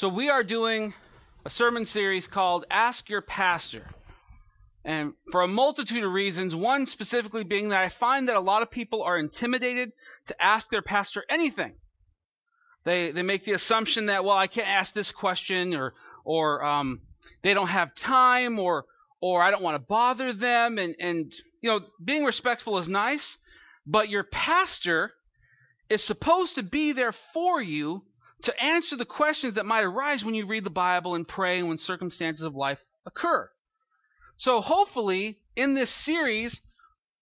So, we are doing a sermon series called Ask Your Pastor. And for a multitude of reasons, one specifically being that I find that a lot of people are intimidated to ask their pastor anything. They, they make the assumption that, well, I can't ask this question, or, or um, they don't have time, or, or I don't want to bother them. And, and, you know, being respectful is nice, but your pastor is supposed to be there for you to answer the questions that might arise when you read the Bible and pray and when circumstances of life occur. So hopefully, in this series,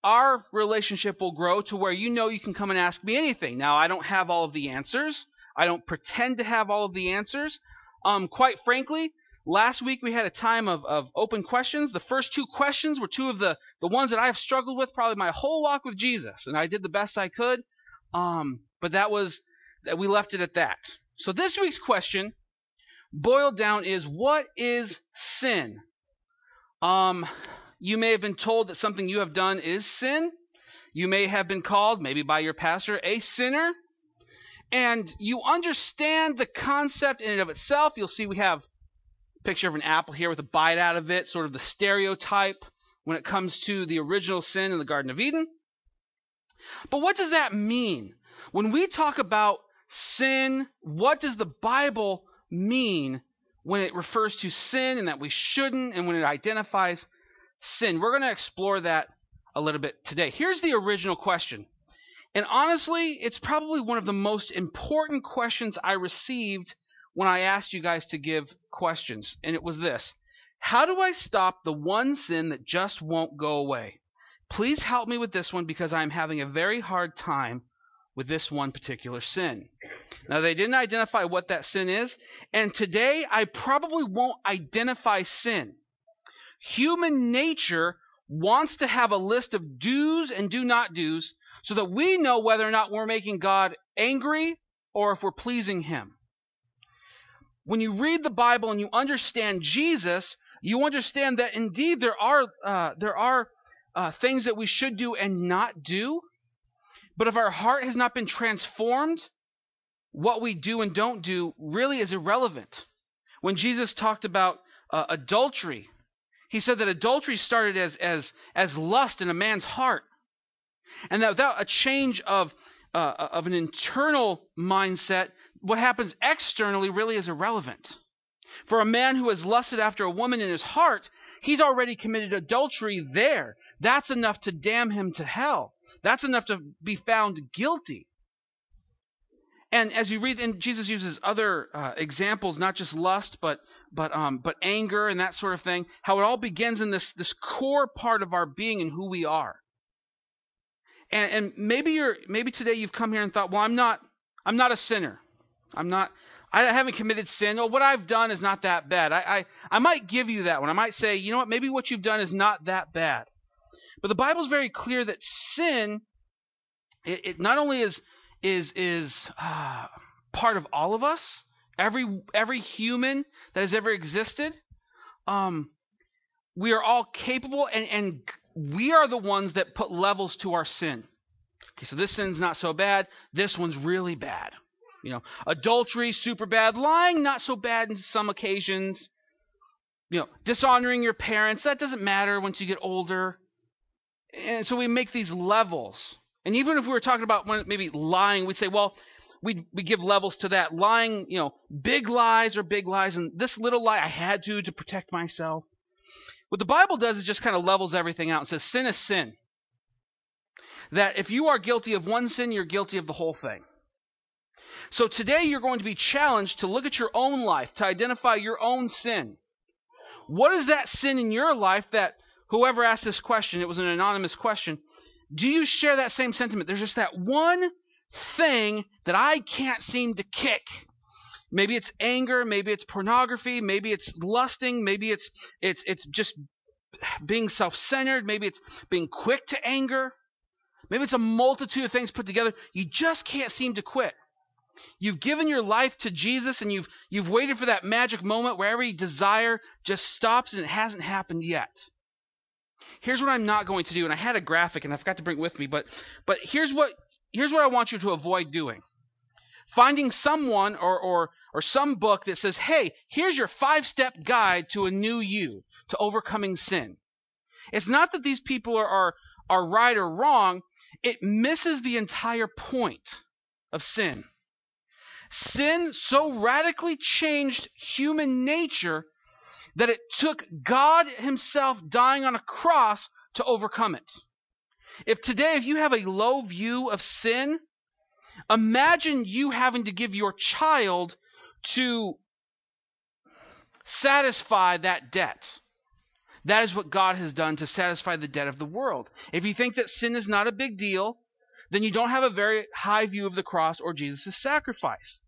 our relationship will grow to where you know you can come and ask me anything. Now, I don't have all of the answers. I don't pretend to have all of the answers. Um, quite frankly, last week we had a time of, of open questions. The first two questions were two of the, the ones that I have struggled with probably my whole walk with Jesus, and I did the best I could. Um, but that was that we left it at that. So this week's question, boiled down, is what is sin? Um, you may have been told that something you have done is sin. You may have been called, maybe by your pastor, a sinner. And you understand the concept in and of itself. You'll see we have a picture of an apple here with a bite out of it, sort of the stereotype when it comes to the original sin in the Garden of Eden. But what does that mean? When we talk about sin, what does the Bible mean when it refers to sin and that we shouldn't and when it identifies sin? We're going to explore that a little bit today. Here's the original question. And honestly, it's probably one of the most important questions I received when I asked you guys to give questions. And it was this How do I stop the one sin that just won't go away? Please help me with this one because I'm having a very hard time with this one particular sin. Now, they didn't identify what that sin is, and today I probably won't identify sin. Human nature wants to have a list of do's and do not do's so that we know whether or not we're making God angry or if we're pleasing Him. When you read the Bible and you understand Jesus, you understand that indeed there are uh, there are uh, things that we should do and not do, but if our heart has not been transformed, what we do and don't do really is irrelevant. When Jesus talked about uh, adultery, he said that adultery started as, as, as lust in a man's heart. And that without a change of, uh, of an internal mindset, what happens externally really is irrelevant. For a man who has lusted after a woman in his heart, he's already committed adultery there. That's enough to damn him to hell. That's enough to be found guilty. And as you read, and Jesus uses other uh, examples, not just lust, but but um, but anger and that sort of thing. How it all begins in this this core part of our being and who we are. And, and maybe you're maybe today you've come here and thought, well, I'm not I'm not a sinner. I'm not. I haven't committed sin. Or what I've done is not that bad. I, I I might give you that one. I might say, you know what? Maybe what you've done is not that bad. But the Bible is very clear that sin, it, it not only is is is uh, part of all of us, every every human that has ever existed. Um, we are all capable, and and we are the ones that put levels to our sin. Okay, so this sin's not so bad. This one's really bad. You know, adultery, super bad. Lying, not so bad in some occasions. You know, dishonoring your parents, that doesn't matter once you get older. And so we make these levels. And even if we were talking about maybe lying, we'd say, well, we we give levels to that. Lying, you know, big lies are big lies, and this little lie I had to to protect myself. What the Bible does is just kind of levels everything out and says sin is sin. That if you are guilty of one sin, you're guilty of the whole thing. So today you're going to be challenged to look at your own life, to identify your own sin. What is that sin in your life that whoever asked this question, it was an anonymous question, do you share that same sentiment? There's just that one thing that I can't seem to kick. Maybe it's anger, maybe it's pornography, maybe it's lusting, maybe it's it's it's just being self-centered, maybe it's being quick to anger. Maybe it's a multitude of things put together. You just can't seem to quit. You've given your life to Jesus and you've you've waited for that magic moment where every desire just stops and it hasn't happened yet here's what I'm not going to do. And I had a graphic and I forgot to bring it with me, but but here's what here's what I want you to avoid doing. finding someone or, or, or some book that says, hey, here's your five step guide to a new you, to overcoming sin. It's not that these people are, are, are right or wrong, it misses the entire point of sin. Sin so radically changed human nature that it took God Himself dying on a cross to overcome it. If today, if you have a low view of sin, imagine you having to give your child to satisfy that debt. That is what God has done to satisfy the debt of the world. If you think that sin is not a big deal, then you don't have a very high view of the cross or Jesus' sacrifice.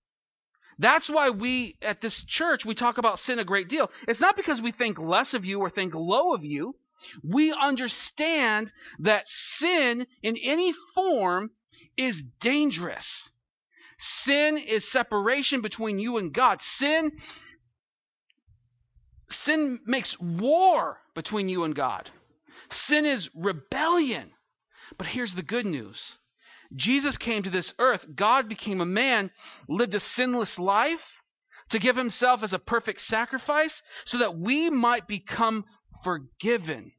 That's why we at this church we talk about sin a great deal. It's not because we think less of you or think low of you. We understand that sin in any form is dangerous. Sin is separation between you and God. Sin sin makes war between you and God. Sin is rebellion. But here's the good news. Jesus came to this earth, God became a man, lived a sinless life to give himself as a perfect sacrifice so that we might become forgiven.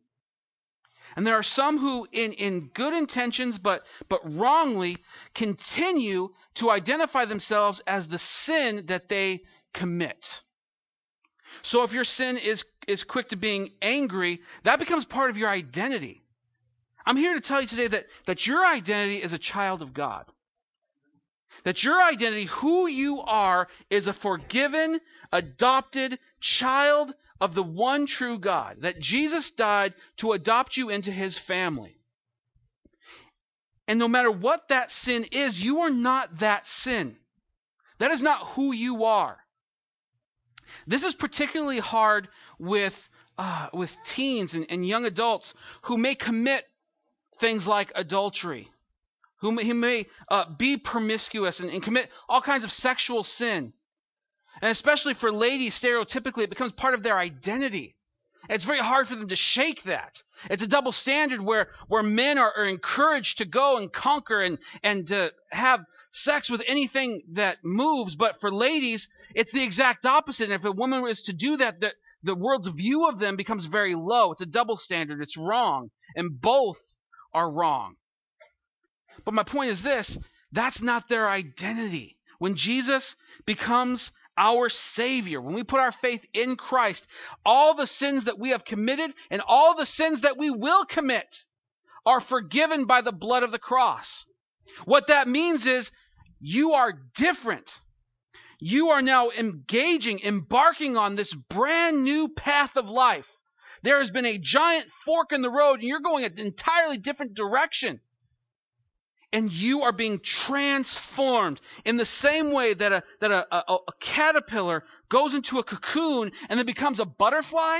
And there are some who, in, in good intentions but, but wrongly, continue to identify themselves as the sin that they commit. So if your sin is, is quick to being angry, that becomes part of your identity. I'm here to tell you today that, that your identity is a child of God. That your identity, who you are, is a forgiven, adopted child of the one true God, that Jesus died to adopt you into his family. And no matter what that sin is, you are not that sin. That is not who you are. This is particularly hard with, uh, with teens and, and young adults who may commit things like adultery, who may, who may uh, be promiscuous and, and commit all kinds of sexual sin. And especially for ladies, stereotypically, it becomes part of their identity. It's very hard for them to shake that. It's a double standard where, where men are, are encouraged to go and conquer and, and to have sex with anything that moves. But for ladies, it's the exact opposite. And if a woman is to do that, the, the world's view of them becomes very low. It's a double standard. It's wrong. And both are wrong. But my point is this that's not their identity. When Jesus becomes our Savior, when we put our faith in Christ, all the sins that we have committed and all the sins that we will commit are forgiven by the blood of the cross. What that means is you are different. You are now engaging, embarking on this brand new path of life. There has been a giant fork in the road, and you're going an entirely different direction. And you are being transformed in the same way that a that a, a, a, caterpillar goes into a cocoon and then becomes a butterfly.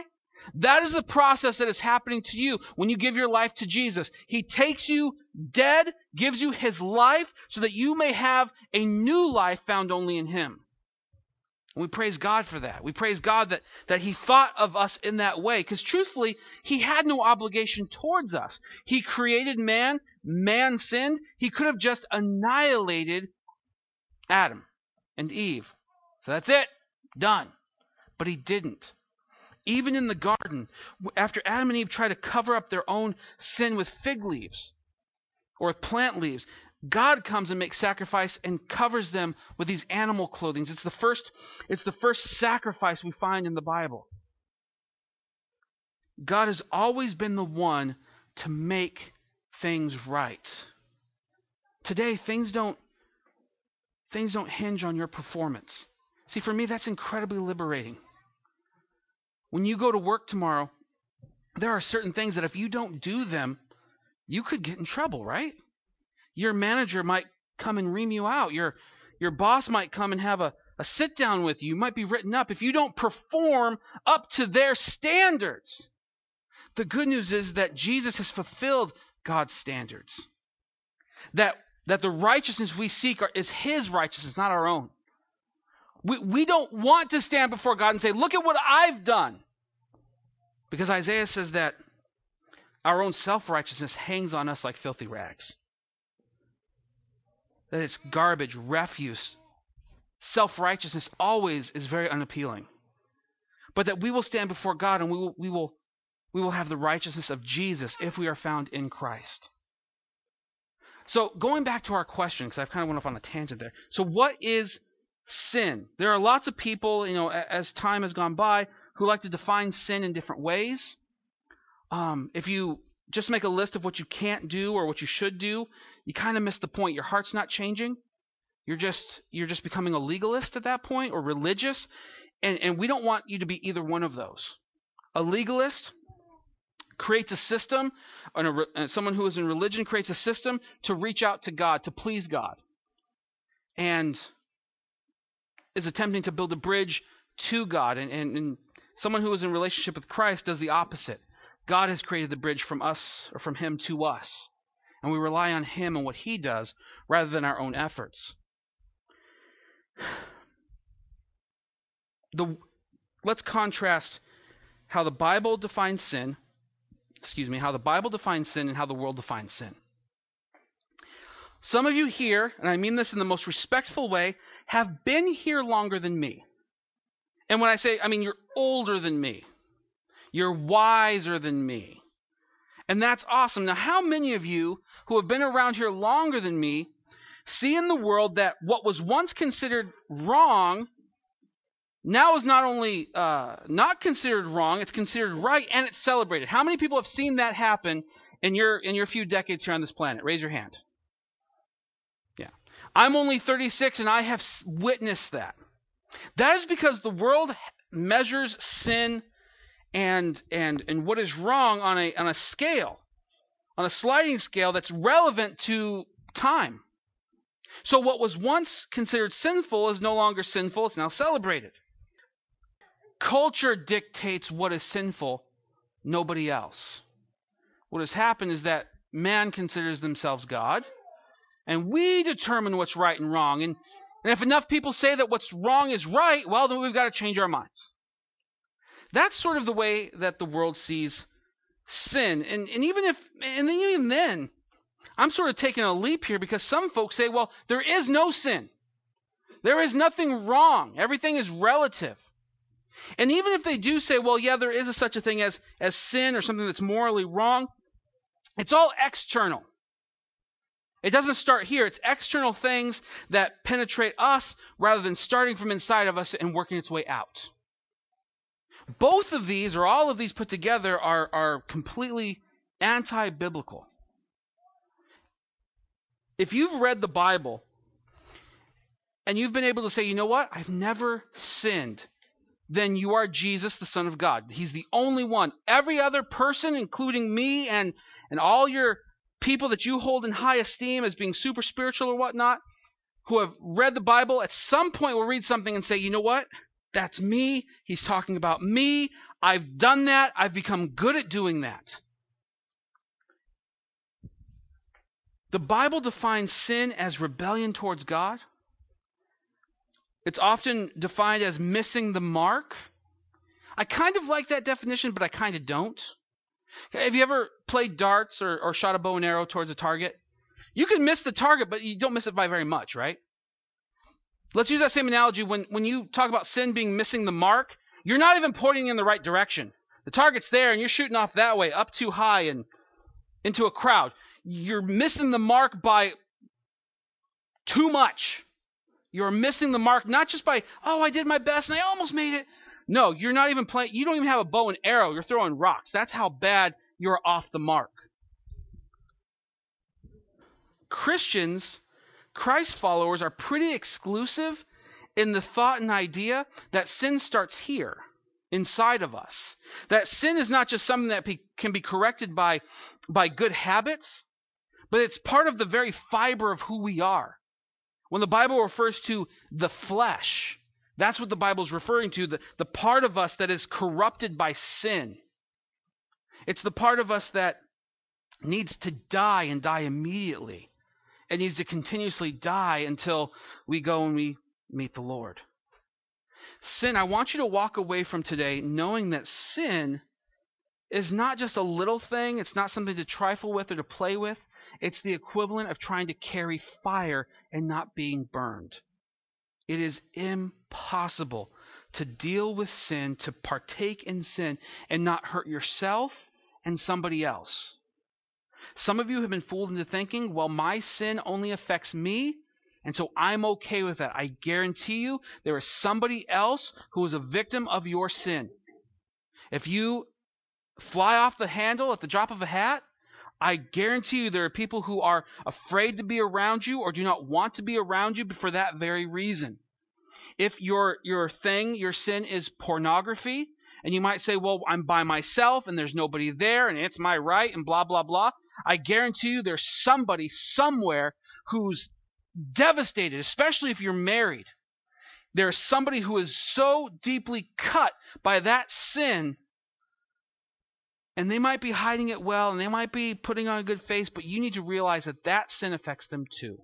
That is the process that is happening to you when you give your life to jesus. He takes you dead gives you his life so that you may have a new life found only in him and we praise God for that. We praise God that, that He thought of us in that way. Because truthfully, He had no obligation towards us. He created man, man sinned. He could have just annihilated Adam and Eve. So that's it. Done. But He didn't. Even in the garden, after Adam and Eve tried to cover up their own sin with fig leaves or with plant leaves, God comes and makes sacrifice and covers them with these animal clothing. It's the first, it's the first sacrifice we find in the Bible. God has always been the one to make things right. Today things don't things don't hinge on your performance. See, for me that's incredibly liberating. When you go to work tomorrow, there are certain things that if you don't do them, you could get in trouble, right? Your manager might come and ream you out. Your your boss might come and have a, a sit down with you. You might be written up if you don't perform up to their standards. The good news is that Jesus has fulfilled God's standards. That that the righteousness we seek are, is his righteousness, not our own. We, we don't want to stand before God and say, Look at what I've done. Because Isaiah says that our own self righteousness hangs on us like filthy rags that it's garbage, refuse self righteousness always is very unappealing. But that we will stand before God and we will, we will, we will have the righteousness of Jesus if we are found in Christ. So going back to our question, because I've kind of went off on a tangent there. So what is sin? There are lots of people, you know, as time has gone by, who like to define sin in different ways. Um, if you just make a list of what you can't do or what you should do, you kind of miss the point. Your heart's not changing. You're just you're just becoming a legalist at that point or religious, and and we don't want you to be either one of those. A legalist creates a system, and a, someone who is in religion creates a system to reach out to God, to please God, and is attempting to build a bridge to God. And, and, and someone who is in relationship with Christ does the opposite. God has created the bridge from us or from Him to us, and we rely on Him and what He does rather than our own efforts. The, let's contrast how the Bible defines sin excuse me, how the Bible defines sin and how the world defines sin. Some of you here, and I mean this in the most respectful way, have been here longer than me. And when I say, I mean, you're older than me, you're wiser than me. And that's awesome. Now, how many of you who have been around here longer than me see in the world that what was once considered wrong now is not only uh, not considered wrong, it's considered right and it's celebrated. How many people have seen that happen in your in your few decades here on this planet? Raise your hand. Yeah. I'm only 36 and I have witnessed that. That is because the world measures sin and and and what is wrong on a on a scale, on a sliding scale that's relevant to time. So what was once considered sinful is no longer sinful, it's now celebrated. Culture dictates what is sinful, nobody else. What has happened is that man considers themselves God, and we determine what's right and wrong. And, and if enough people say that what's wrong is right, well, then we've got to change our minds. That's sort of the way that the world sees sin. And, and even if, and even then, I'm sort of taking a leap here because some folks say, well, there is no sin. There is nothing wrong. Everything is relative. And even if they do say, well, yeah, there is a, such a thing as, as sin or something that's morally wrong, it's all external. It doesn't start here. It's external things that penetrate us rather than starting from inside of us and working its way out. Both of these, or all of these put together, are, are completely anti biblical. If you've read the Bible and you've been able to say, you know what, I've never sinned, then you are Jesus, the Son of God. He's the only one. Every other person, including me and, and all your people that you hold in high esteem as being super spiritual or whatnot, who have read the Bible, at some point will read something and say, you know what? That's me. He's talking about me. I've done that. I've become good at doing that. The Bible defines sin as rebellion towards God. It's often defined as missing the mark. I kind of like that definition, but I kind of don't. Have you ever played darts or, or shot a bow and arrow towards a target? You can miss the target, but you don't miss it by very much, right? Let's use that same analogy. When, when you talk about sin being missing the mark, you're not even pointing in the right direction. The target's there, and you're shooting off that way, up too high and into a crowd. You're missing the mark by too much. You're missing the mark not just by, oh, I did my best and I almost made it. No, you're not even playing, you don't even have a bow and arrow. You're throwing rocks. That's how bad you're off the mark. Christians, Christ followers, are pretty exclusive in the thought and idea that sin starts here, inside of us. That sin is not just something that be, can be corrected by, by good habits, but it's part of the very fiber of who we are. When the Bible refers to the flesh, that's what the Bible is referring to the, the part of us that is corrupted by sin. It's the part of us that needs to die and die immediately. It needs to continuously die until we go and we meet the Lord. Sin, I want you to walk away from today knowing that sin is not just a little thing, it's not something to trifle with or to play with. It's the equivalent of trying to carry fire and not being burned. It is impossible to deal with sin, to partake in sin, and not hurt yourself and somebody else. Some of you have been fooled into thinking, well, my sin only affects me, and so I'm okay with that. I guarantee you there is somebody else who is a victim of your sin. If you fly off the handle at the drop of a hat, I guarantee you there are people who are afraid to be around you or do not want to be around you for that very reason. If your your thing, your sin is pornography, and you might say, "Well, I'm by myself and there's nobody there and it's my right and blah blah blah." I guarantee you there's somebody somewhere who's devastated, especially if you're married. There's somebody who is so deeply cut by that sin and they might be hiding it well and they might be putting on a good face, but you need to realize that that sin affects them too.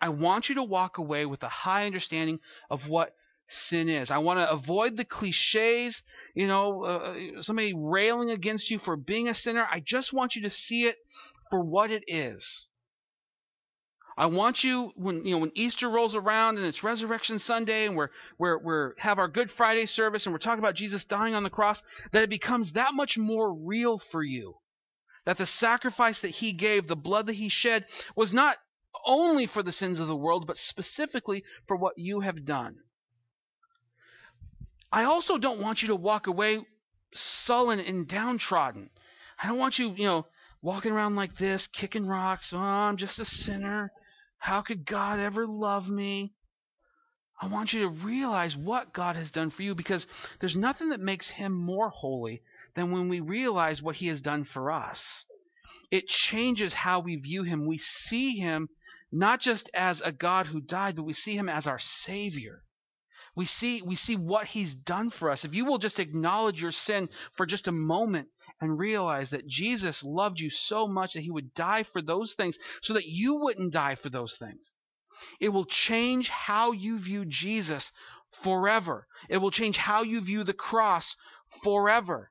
I want you to walk away with a high understanding of what sin is. I want to avoid the cliches, you know, uh, somebody railing against you for being a sinner. I just want you to see it for what it is. I want you when you know when Easter rolls around and it's Resurrection Sunday and we're we're we're have our Good Friday service and we're talking about Jesus dying on the cross that it becomes that much more real for you. That the sacrifice that he gave, the blood that he shed was not only for the sins of the world but specifically for what you have done. I also don't want you to walk away sullen and downtrodden. I don't want you, you know, walking around like this, kicking rocks. Oh, I'm just a sinner. How could God ever love me? I want you to realize what God has done for you because there's nothing that makes him more holy than when we realize what he has done for us. It changes how we view him. We see him not just as a God who died, but we see him as our savior. We see we see what he's done for us. If you will just acknowledge your sin for just a moment and realize that Jesus loved you so much that he would die for those things so that you wouldn't die for those things. It will change how you view Jesus forever. It will change how you view the cross forever.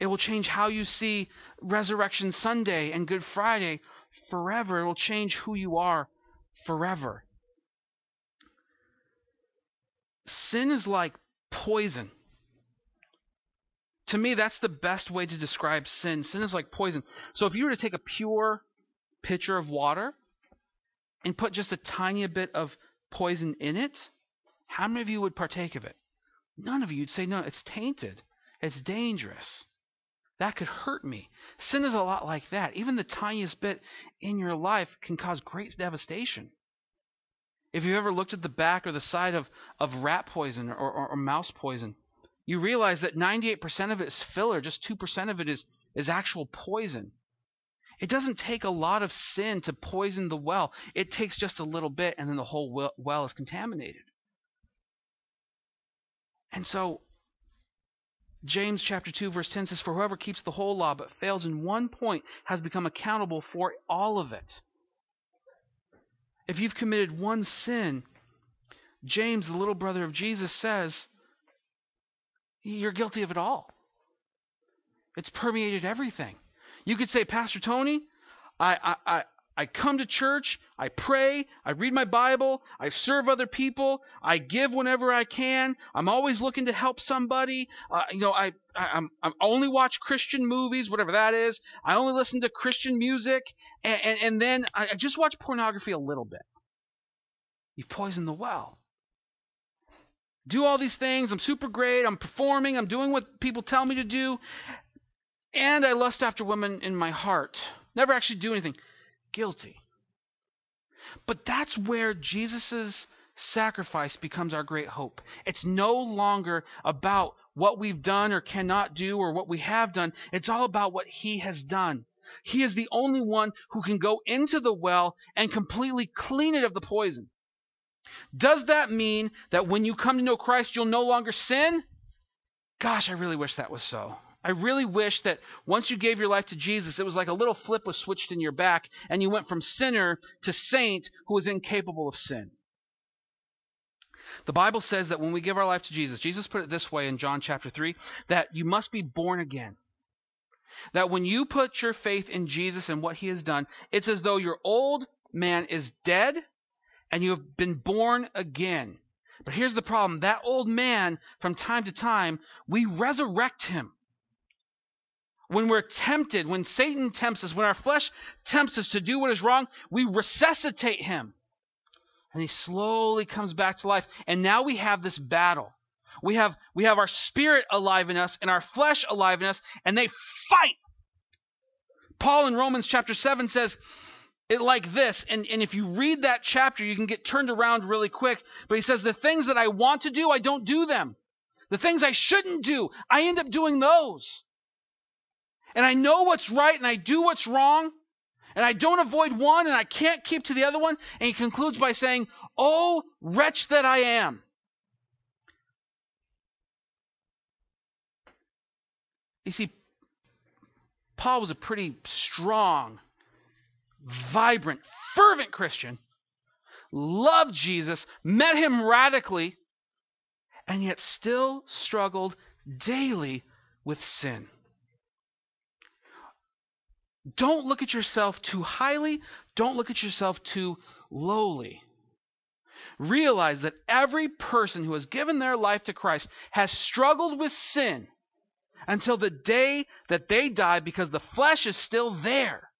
It will change how you see Resurrection Sunday and Good Friday forever. It will change who you are forever. Sin is like poison to me, that's the best way to describe sin. Sin is like poison. So if you were to take a pure pitcher of water and put just a tiny bit of poison in it, how many of you would partake of it? None of you would say, no, it's tainted. It's dangerous. That could hurt me. Sin is a lot like that. Even the tiniest bit in your life can cause great devastation. If you've ever looked at the back or the side of, of rat poison or, or, or mouse poison, you realize that 98% of it is filler, just 2% of it is, is actual poison. It doesn't take a lot of sin to poison the well. It takes just a little bit, and then the whole well is contaminated. And so, James chapter 2, verse 10 says, For whoever keeps the whole law but fails in one point has become accountable for all of it. If you've committed one sin, James, the little brother of Jesus, says, you're guilty of it all. It's permeated everything. You could say, Pastor Tony, I, I, I, I come to church, I pray, I read my Bible, I serve other people, I give whenever I can. I'm always looking to help somebody. Uh, you know, I, I I'm, I only watch Christian movies, whatever that is. I only listen to Christian music, and, and, and then I just watch pornography a little bit. You've poisoned the well do all these things. I'm super great. I'm performing. I'm doing what people tell me to do. And I lust after women in my heart. Never actually do anything. Guilty. But that's where Jesus' sacrifice becomes our great hope. It's no longer about what we've done or cannot do or what we have done. It's all about what he has done. He is the only one who can go into the well and completely clean it of the poison. Does that mean that when you come to know Christ, you'll no longer sin? Gosh, I really wish that was so. I really wish that once you gave your life to Jesus, it was like a little flip was switched in your back and you went from sinner to saint who was incapable of sin. The Bible says that when we give our life to Jesus, Jesus put it this way in John chapter 3 that you must be born again. That when you put your faith in Jesus and what he has done, it's as though your old man is dead and you have been born again. But here's the problem that old man, from time to time, we resurrect him. When we're tempted, when Satan tempts us, when our flesh tempts us to do what is wrong, we resuscitate him. And he slowly comes back to life. And now we have this battle. We have, we have our spirit alive in us and our flesh alive in us, and they fight. Paul in Romans chapter 7 says, it like this, and, and if you read that chapter, you can get turned around really quick. But he says, The things that I want to do, I don't do them. The things I shouldn't do, I end up doing those. And I know what's right and I do what's wrong. And I don't avoid one and I can't keep to the other one. And he concludes by saying, Oh, wretch that I am. You see, Paul was a pretty strong vibrant, fervent Christian, loved Jesus, met him radically, and yet still struggled daily with sin. Don't look at yourself too highly. Don't look at yourself too lowly. Realize that every person who has given their life to Christ has struggled with sin until the day that they die because the flesh is still there.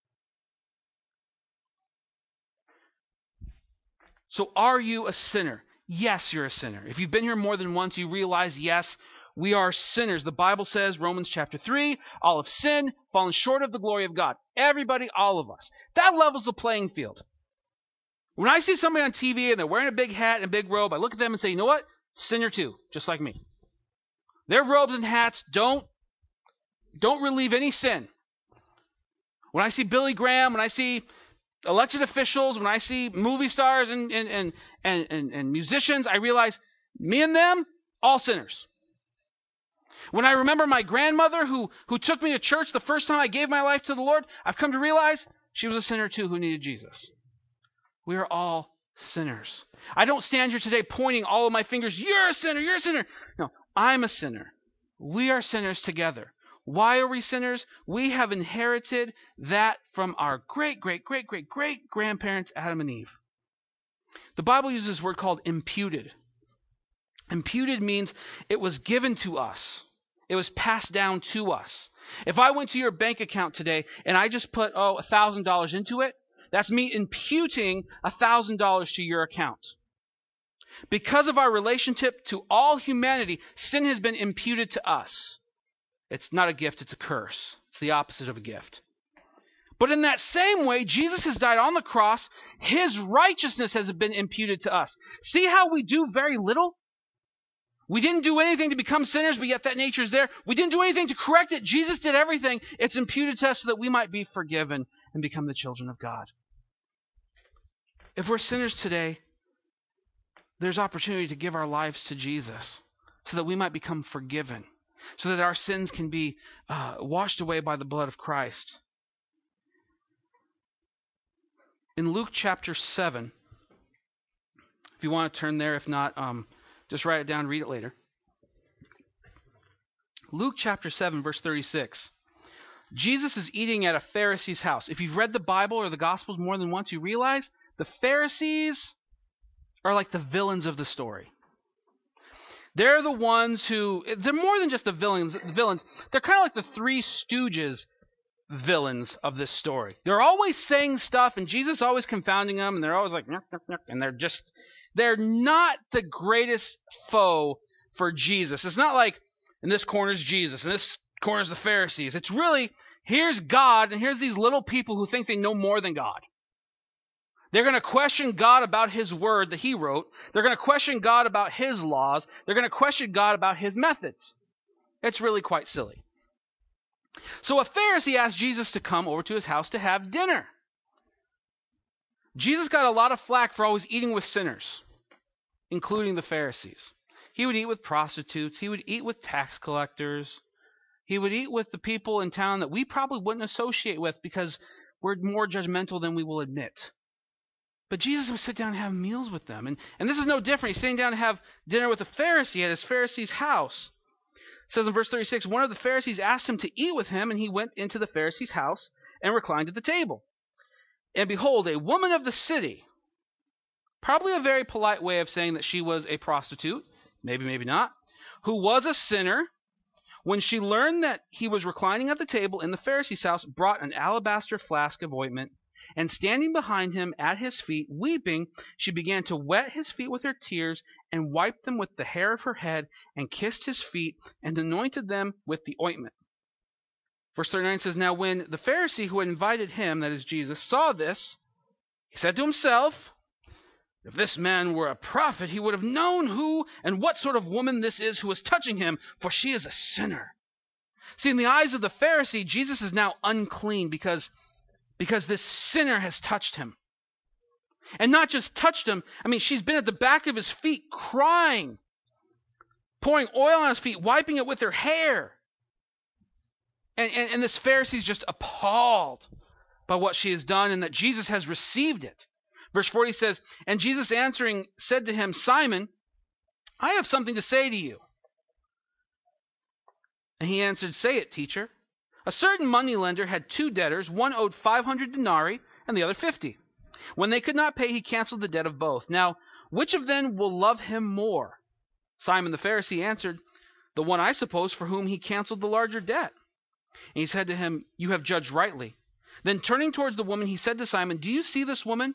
So, are you a sinner? Yes, you're a sinner. If you've been here more than once, you realize, yes, we are sinners. The Bible says, Romans chapter 3, all have sinned, fallen short of the glory of God. Everybody, all of us. That levels the playing field. When I see somebody on TV and they're wearing a big hat and a big robe, I look at them and say, you know what? Sinner too, just like me. Their robes and hats don't don't relieve any sin. When I see Billy Graham, when I see elected officials, when I see movie stars and, and, and, and, and musicians, I realize me and them, all sinners. When I remember my grandmother who, who took me to church the first time I gave my life to the Lord, I've come to realize she was a sinner too who needed Jesus. We are all sinners. I don't stand here today pointing all of my fingers, you're a sinner, you're a sinner. No, I'm a sinner. We are sinners together. Why are we sinners? We have inherited that from our great, great, great, great, great grandparents, Adam and Eve. The Bible uses this word called imputed. Imputed means it was given to us, it was passed down to us. If I went to your bank account today and I just put, oh, $1,000 into it, that's me imputing $1,000 to your account. Because of our relationship to all humanity, sin has been imputed to us. It's not a gift, it's a curse. It's the opposite of a gift. But in that same way, Jesus has died on the cross. His righteousness has been imputed to us. See how we do very little? We didn't do anything to become sinners, but yet that nature is there. We didn't do anything to correct it. Jesus did everything. It's imputed to us so that we might be forgiven and become the children of God. If we're sinners today, there's opportunity to give our lives to Jesus so that we might become forgiven so that our sins can be uh, washed away by the blood of Christ. In Luke chapter 7, if you want to turn there, if not, um, just write it down, read it later. Luke chapter 7, verse 36. Jesus is eating at a Pharisee's house. If you've read the Bible or the Gospels more than once, you realize the Pharisees are like the villains of the story. They're the ones who they're more than just the villains. The Villains. They're kind of like the Three Stooges villains of this story. They're always saying stuff, and Jesus always confounding them, and they're always like, and they're just they're not the greatest foe for Jesus. It's not like in this corner's Jesus, and this corner's the Pharisees. It's really here's God, and here's these little people who think they know more than God. They're going to question God about His word that He wrote. They're going to question God about His laws. They're going to question God about His methods. It's really quite silly. So a Pharisee asked Jesus to come over to his house to have dinner. Jesus got a lot of flack for always eating with sinners, including the Pharisees. He would eat with prostitutes, he would eat with tax collectors, he would eat with the people in town that we probably wouldn't associate with because we're more judgmental than we will admit. But Jesus would sit down and have meals with them. And, and this is no different. He's sitting down to have dinner with a Pharisee at his Pharisee's house. It says in verse 36 One of the Pharisees asked him to eat with him, and he went into the Pharisee's house and reclined at the table. And behold, a woman of the city, probably a very polite way of saying that she was a prostitute, maybe, maybe not, who was a sinner, when she learned that he was reclining at the table in the Pharisee's house, brought an alabaster flask of ointment, and standing behind him at his feet, weeping, she began to wet his feet with her tears, and wiped them with the hair of her head, and kissed his feet, and anointed them with the ointment. Verse 39 says, Now when the Pharisee who had invited him, that is Jesus, saw this, he said to himself, If this man were a prophet, he would have known who and what sort of woman this is who is touching him, for she is a sinner. See, in the eyes of the Pharisee, Jesus is now unclean because, because this sinner has touched him. And not just touched him, I mean, she's been at the back of his feet crying, pouring oil on his feet, wiping it with her hair. And, and, and this Pharisee is just appalled by what she has done and that Jesus has received it. Verse 40 says, And Jesus answering said to him, Simon, I have something to say to you. And he answered, Say it, teacher. A certain moneylender had two debtors, one owed 500 denarii and the other 50. When they could not pay, he canceled the debt of both. Now, which of them will love him more? Simon the Pharisee answered, The one, I suppose, for whom he canceled the larger debt. And he said to him, You have judged rightly. Then turning towards the woman, he said to Simon, Do you see this woman?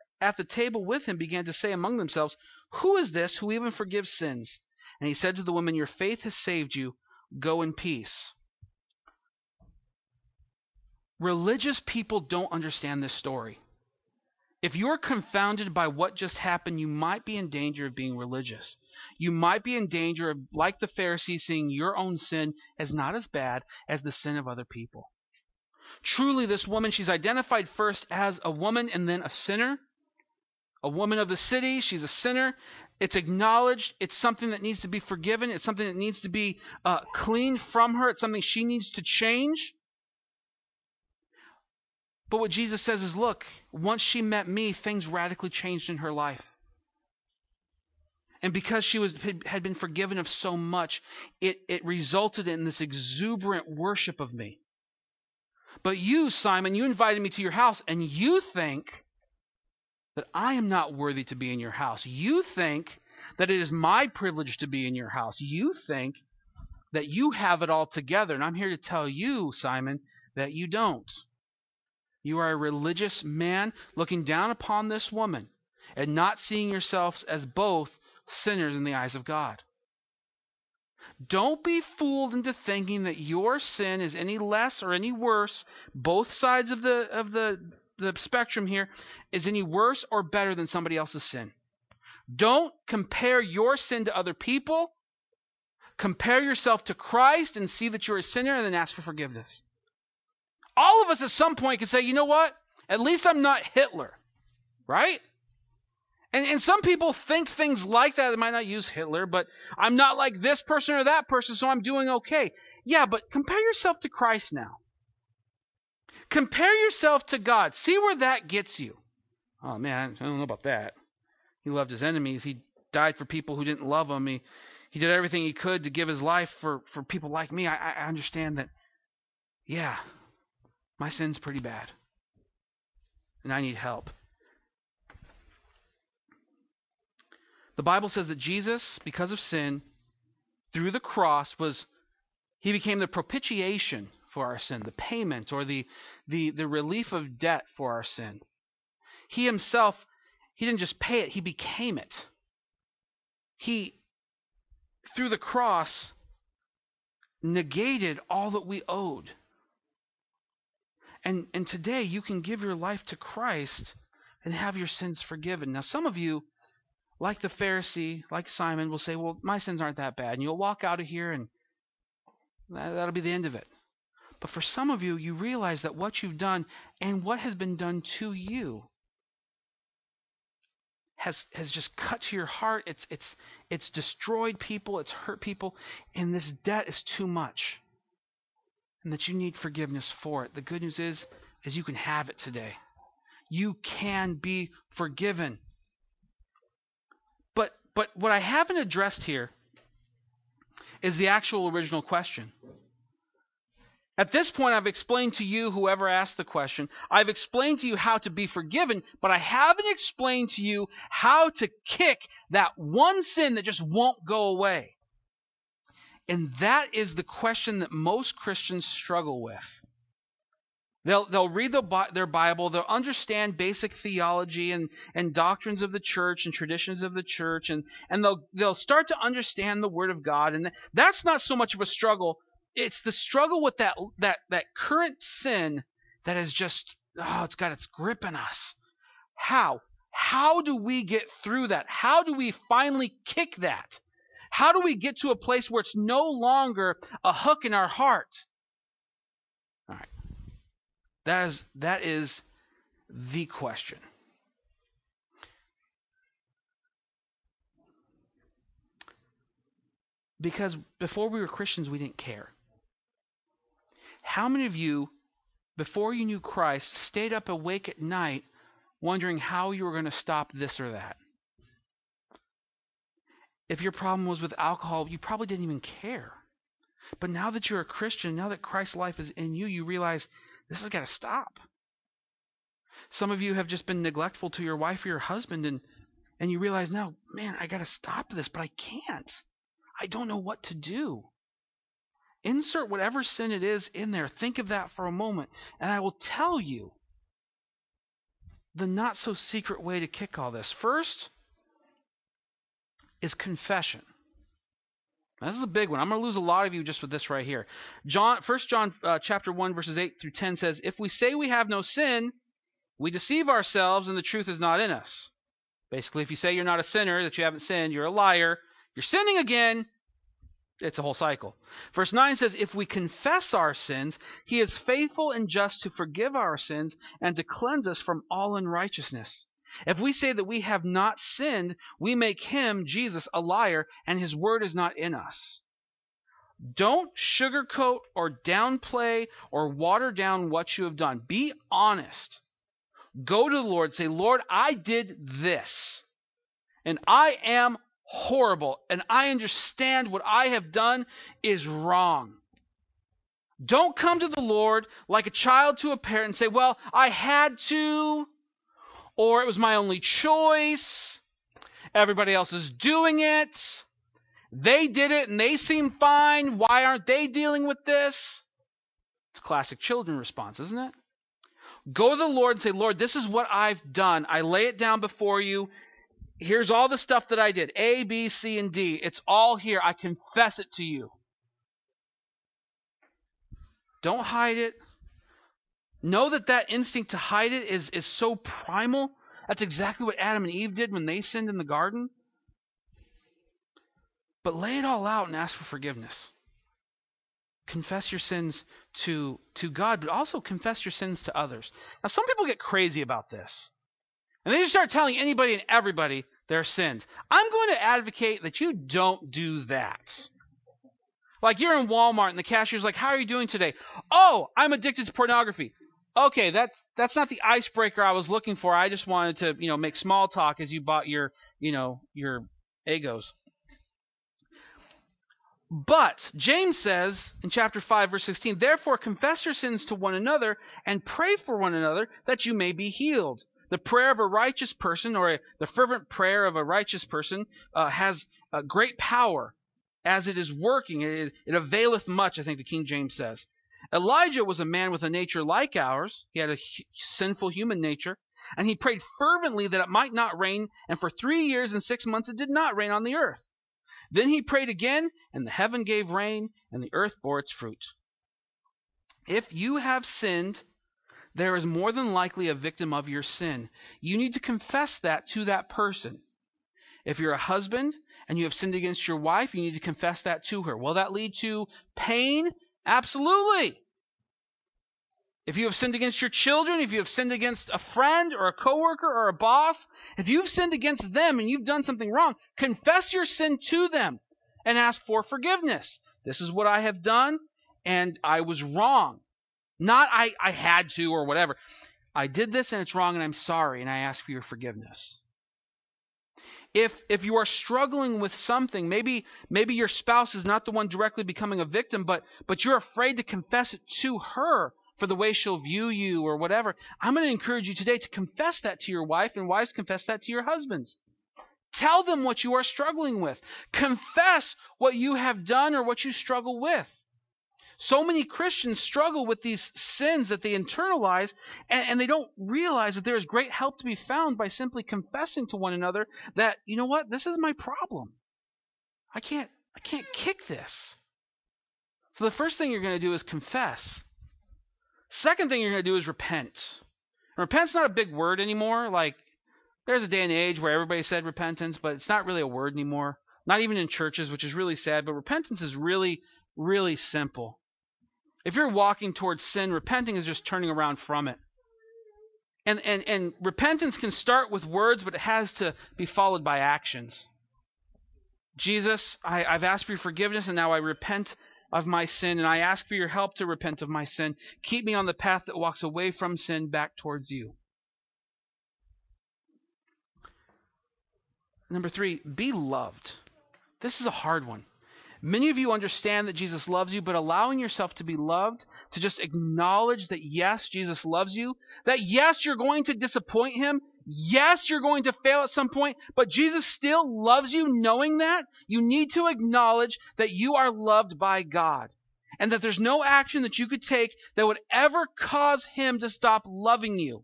at the table with him began to say among themselves, Who is this who even forgives sins? And he said to the woman, Your faith has saved you. Go in peace. Religious people don't understand this story. If you're confounded by what just happened, you might be in danger of being religious. You might be in danger of, like the Pharisees, seeing your own sin as not as bad as the sin of other people. Truly, this woman, she's identified first as a woman and then a sinner. A woman of the city, she's a sinner. It's acknowledged. It's something that needs to be forgiven. It's something that needs to be uh, cleaned from her. It's something she needs to change. But what Jesus says is look, once she met me, things radically changed in her life. And because she was had been forgiven of so much, it, it resulted in this exuberant worship of me. But you, Simon, you invited me to your house, and you think that I am not worthy to be in your house. You think that it is my privilege to be in your house. You think that you have it all together. And I'm here to tell you, Simon, that you don't. You are a religious man looking down upon this woman and not seeing yourselves as both sinners in the eyes of God. Don't be fooled into thinking that your sin is any less or any worse. Both sides of the of the the spectrum here is any worse or better than somebody else's sin. Don't compare your sin to other people. Compare yourself to Christ and see that you're a sinner and then ask for forgiveness. All of us at some point can say, you know what? At least I'm not Hitler. Right? And, and some people think things like that. They might not use Hitler, but I'm not like this person or that person, so I'm doing okay. Yeah, but compare yourself to Christ now. Compare yourself to God. See where that gets you. Oh man, I don't know about that. He loved his enemies. He died for people who didn't love him. He he did everything he could to give his life for, for people like me. I, I understand that, yeah, my sin's pretty bad. And I need help. The Bible says that Jesus, because of sin, through the cross, was he became the propitiation for our sin, the payment or the, the, the relief of debt for our sin. He himself, he didn't just pay it, he became it. He, through the cross, negated all that we owed. And, and today you can give your life to Christ and have your sins forgiven. Now, some of you, like the Pharisee, like Simon, will say, Well, my sins aren't that bad. And you'll walk out of here and that'll be the end of it. But for some of you, you realize that what you've done and what has been done to you has has just cut to your heart. It's it's it's destroyed people, it's hurt people, and this debt is too much. And that you need forgiveness for it. The good news is is you can have it today. You can be forgiven. But but what I haven't addressed here is the actual original question. At this point, I've explained to you, whoever asked the question, I've explained to you how to be forgiven, but I haven't explained to you how to kick that one sin that just won't go away. And that is the question that most Christians struggle with. They'll, they'll read the, their Bible, they'll understand basic theology and, and doctrines of the church and traditions of the church, and, and they'll, they'll start to understand the Word of God. And that's not so much of a struggle it's the struggle with that that that current sin that is just oh it's got its grip in us. How? How do we get through that? How do we finally kick that? How do we get to a place where it's no longer a hook in our heart? All right. That is that is the question. Because before we were Christians, we didn't care. How many of you, before you knew Christ, stayed up awake at night wondering how you were going to stop this or that? If your problem was with alcohol, you probably didn't even care. But now that you're a Christian, now that Christ's life is in you, you realize this has got to stop. Some of you have just been neglectful to your wife or your husband, and, and you realize now, man, I got to stop this, but I can't. I don't know what to do. Insert whatever sin it is in there. Think of that for a moment, and I will tell you the not so secret way to kick all this. First is confession. This is a big one. I'm going to lose a lot of you just with this right here. John, 1 John uh, chapter 1 verses 8 through 10 says, "If we say we have no sin, we deceive ourselves and the truth is not in us." Basically, if you say you're not a sinner, that you haven't sinned, you're a liar. You're sinning again, it's a whole cycle. Verse 9 says, If we confess our sins, he is faithful and just to forgive our sins and to cleanse us from all unrighteousness. If we say that we have not sinned, we make him, Jesus, a liar, and his word is not in us. Don't sugarcoat or downplay or water down what you have done. Be honest. Go to the Lord. Say, Lord, I did this. And I am horrible, and I understand what I have done is wrong. Don't come to the Lord like a child to a parent and say, Well, I had to, or it was my only choice. Everybody else is doing it. They did it and they seem fine. Why aren't they dealing with this? It's a classic children response, isn't it? Go to the Lord and say, Lord, this is what I've done. I lay it down before you here's all the stuff that I did A, B, C, and D. It's all here. I confess it to you. Don't hide it. Know that that instinct to hide it is, is so primal. That's exactly what Adam and Eve did when they sinned in the garden. But lay it all out and ask for forgiveness. Confess your sins to, to God, but also confess your sins to others. Now, some people get crazy about this. And they just start telling anybody and everybody their sins. I'm going to advocate that you don't do that. Like you're in Walmart and the cashier's like, "How are you doing today?" "Oh, I'm addicted to pornography." Okay, that's that's not the icebreaker I was looking for. I just wanted to, you know, make small talk as you bought your, you know, your Eggos. But James says in chapter 5 verse 16, "Therefore confess your sins to one another and pray for one another that you may be healed." The prayer of a righteous person, or a, the fervent prayer of a righteous person, uh, has great power as it is working. It, it availeth much, I think the King James says. Elijah was a man with a nature like ours. He had a sinful human nature. And he prayed fervently that it might not rain, and for three years and six months it did not rain on the earth. Then he prayed again, and the heaven gave rain, and the earth bore its fruit. If you have sinned, there is more than likely a victim of your sin. You need to confess that to that person. If you're a husband and you have sinned against your wife, you need to confess that to her. Will that lead to pain? Absolutely. If you have sinned against your children, if you have sinned against a friend or a coworker or a boss, if you've sinned against them and you've done something wrong, confess your sin to them and ask for forgiveness. This is what I have done and I was wrong. Not I, I had to or whatever. I did this and it's wrong and I'm sorry and I ask for your forgiveness. If if you are struggling with something, maybe maybe your spouse is not the one directly becoming a victim, but but you're afraid to confess it to her for the way she'll view you or whatever. I'm going to encourage you today to confess that to your wife and wives confess that to your husbands. Tell them what you are struggling with. Confess what you have done or what you struggle with. So many Christians struggle with these sins that they internalize, and, and, they don't realize that there is great help to be found by simply confessing to one another that, you know what, this is my problem. I can't I can't kick this. So the first thing you're going to do is confess. Second thing you're going to do is repent. And repent's not a big word anymore. Like there's a day and age where everybody said repentance, but it's not really a word anymore. Not even in churches, which is really sad, but repentance is really really simple. If you're walking towards sin, repenting is just turning around from it. And, and, and repentance can start with words, but it has to be followed by actions. Jesus, I, I've asked for your forgiveness, and now I repent of my sin, and I ask for your help to repent of my sin. Keep me on the path that walks away from sin back towards you. Number three, be loved. This is a hard one. Many of you understand that Jesus loves you, but allowing yourself to be loved, to just acknowledge that yes, Jesus loves you, that yes, you're going to disappoint him, yes, you're going to fail at some point, but Jesus still loves you, knowing that, you need to acknowledge that you are loved by God. And that there's no action that you could take that would ever cause him to stop loving you.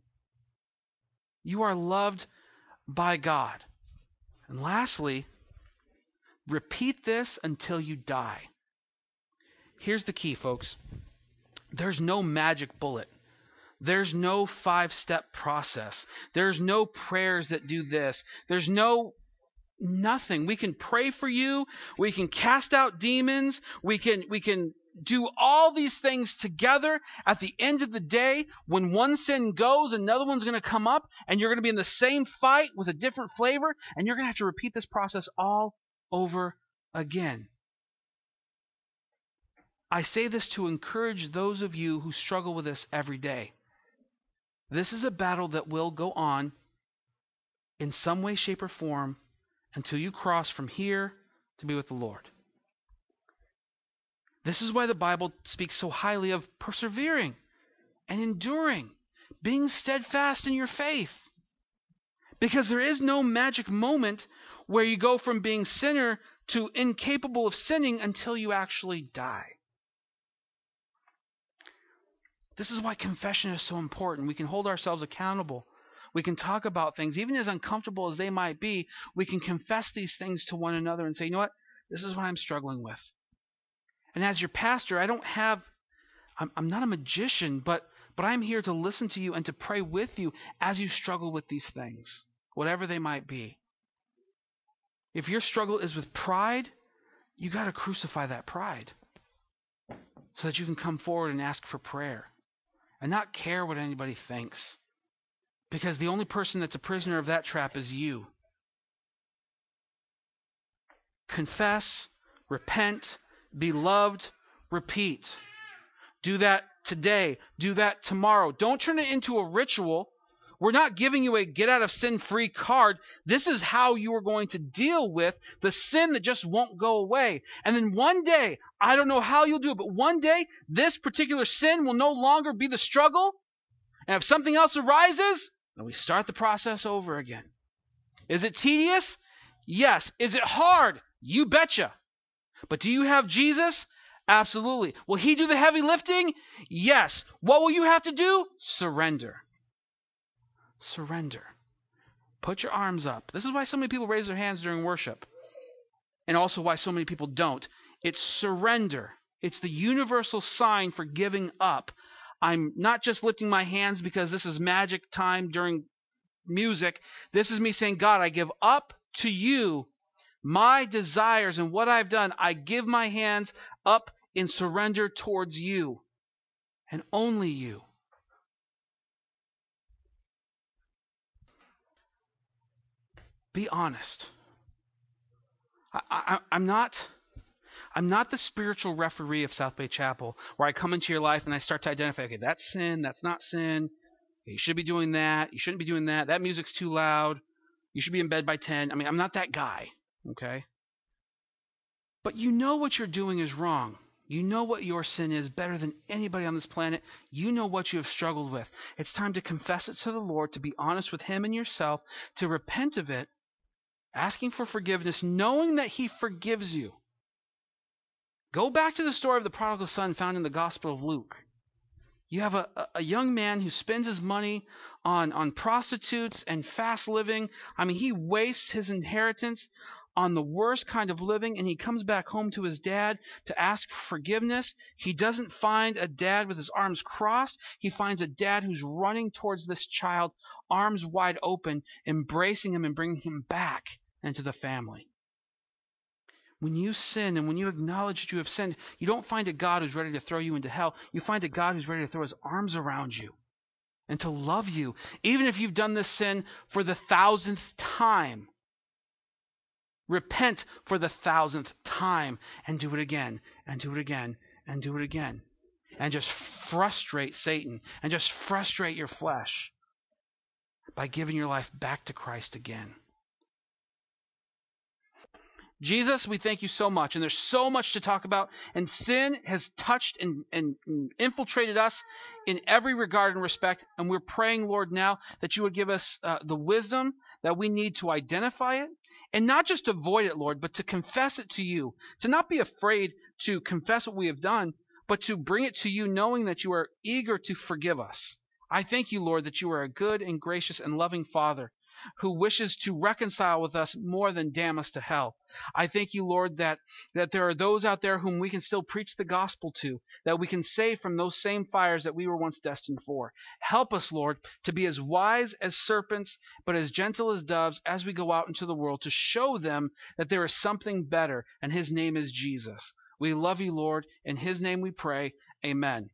You are loved by God. And lastly, Repeat this until you die. Here's the key, folks there's no magic bullet. There's no five step process. There's no prayers that do this. There's no nothing. We can pray for you. We can cast out demons. We can, we can do all these things together. At the end of the day, when one sin goes, another one's going to come up, and you're going to be in the same fight with a different flavor, and you're going to have to repeat this process all over again. I say this to encourage those of you who struggle with this every day. This is a battle that will go on in some way, shape, or form until you cross from here to be with the Lord. This is why the Bible speaks so highly of persevering and enduring, being steadfast in your faith. Because there is no magic moment where you go from being sinner to incapable of sinning until you actually die. This is why confession is so important. We can hold ourselves accountable. We can talk about things, even as uncomfortable as they might be. We can confess these things to one another and say, you know what? This is what I'm struggling with. And as your pastor, I don't have, I'm, I'm not a magician, but, but I'm here to listen to you and to pray with you as you struggle with these things, whatever they might be. If your struggle is with pride, you got to crucify that pride so that you can come forward and ask for prayer and not care what anybody thinks. Because the only person that's a prisoner of that trap is you. Confess, repent, be loved, repeat. Do that today. Do that tomorrow. Don't turn it into a ritual we're not giving you a get out of sin free card. This is how you are going to deal with the sin that just won't go away. And then one day, I don't know how you'll do it, but one day, this particular sin will no longer be the struggle. And if something else arises, then we start the process over again. Is it tedious? Yes. Is it hard? You betcha. But do you have Jesus? Absolutely. Will he do the heavy lifting? Yes. What will you have to do? Surrender surrender. Put your arms up. This is why so many people raise their hands during worship, and also why so many people don't. It's surrender. It's the universal sign for giving up. I'm not just lifting my hands because this is magic time during music. This is me saying, God, I give up to you my desires and what I've done. I give my hands up in surrender towards you and only you. Be honest. I, am not. I'm not the spiritual referee of South Bay Chapel where I come into your life and I start to identify, okay, that's sin, that's not sin. You should be doing that. You shouldn't be doing that. That music's too loud. You should be in bed by 10. I mean, I'm not that guy, okay? But you know what you're doing is wrong. You know what your sin is better than anybody on this planet. You know what you have struggled with. It's time to confess it to the Lord, to be honest with Him and yourself, to repent of it, asking for forgiveness, knowing that He forgives you. Go back to the story of the prodigal son found in the Gospel of Luke. You have a, a young man who spends his money on, on prostitutes and fast living. I mean, he wastes his inheritance on the worst kind of living and he comes back home to his dad to ask for forgiveness. He doesn't find a dad with his arms crossed. He finds a dad who's running towards this child, arms wide open, embracing him and bringing him back into the family. When you sin and when you acknowledge that you have sinned, you don't find a God who's ready to throw you into hell. You find a God who's ready to throw his arms around you and to love you, even if you've done this sin for the thousandth time. Repent for the thousandth time and do it again and do it again and do it again. And just frustrate Satan and just frustrate your flesh by giving your life back to Christ again. Jesus, we thank you so much. And there's so much to talk about. And sin has touched and, and, infiltrated us in every regard and respect. And we're praying, Lord, now that you would give us uh, the wisdom that we need to identify it and not just avoid it, Lord, but to confess it to you, to not be afraid to confess what we have done, but to bring it to you knowing that you are eager to forgive us. I thank you, Lord, that you are a good and gracious and loving Father who wishes to reconcile with us more than damn us to hell. I thank you, Lord, that, that there are those out there whom we can still preach the gospel to, that we can save from those same fires that we were once destined for. Help us, Lord, to be as wise as serpents, but as gentle as doves as we go out into the world to show them that there is something better, and his name is Jesus. We love you, Lord. In his name we pray. Amen.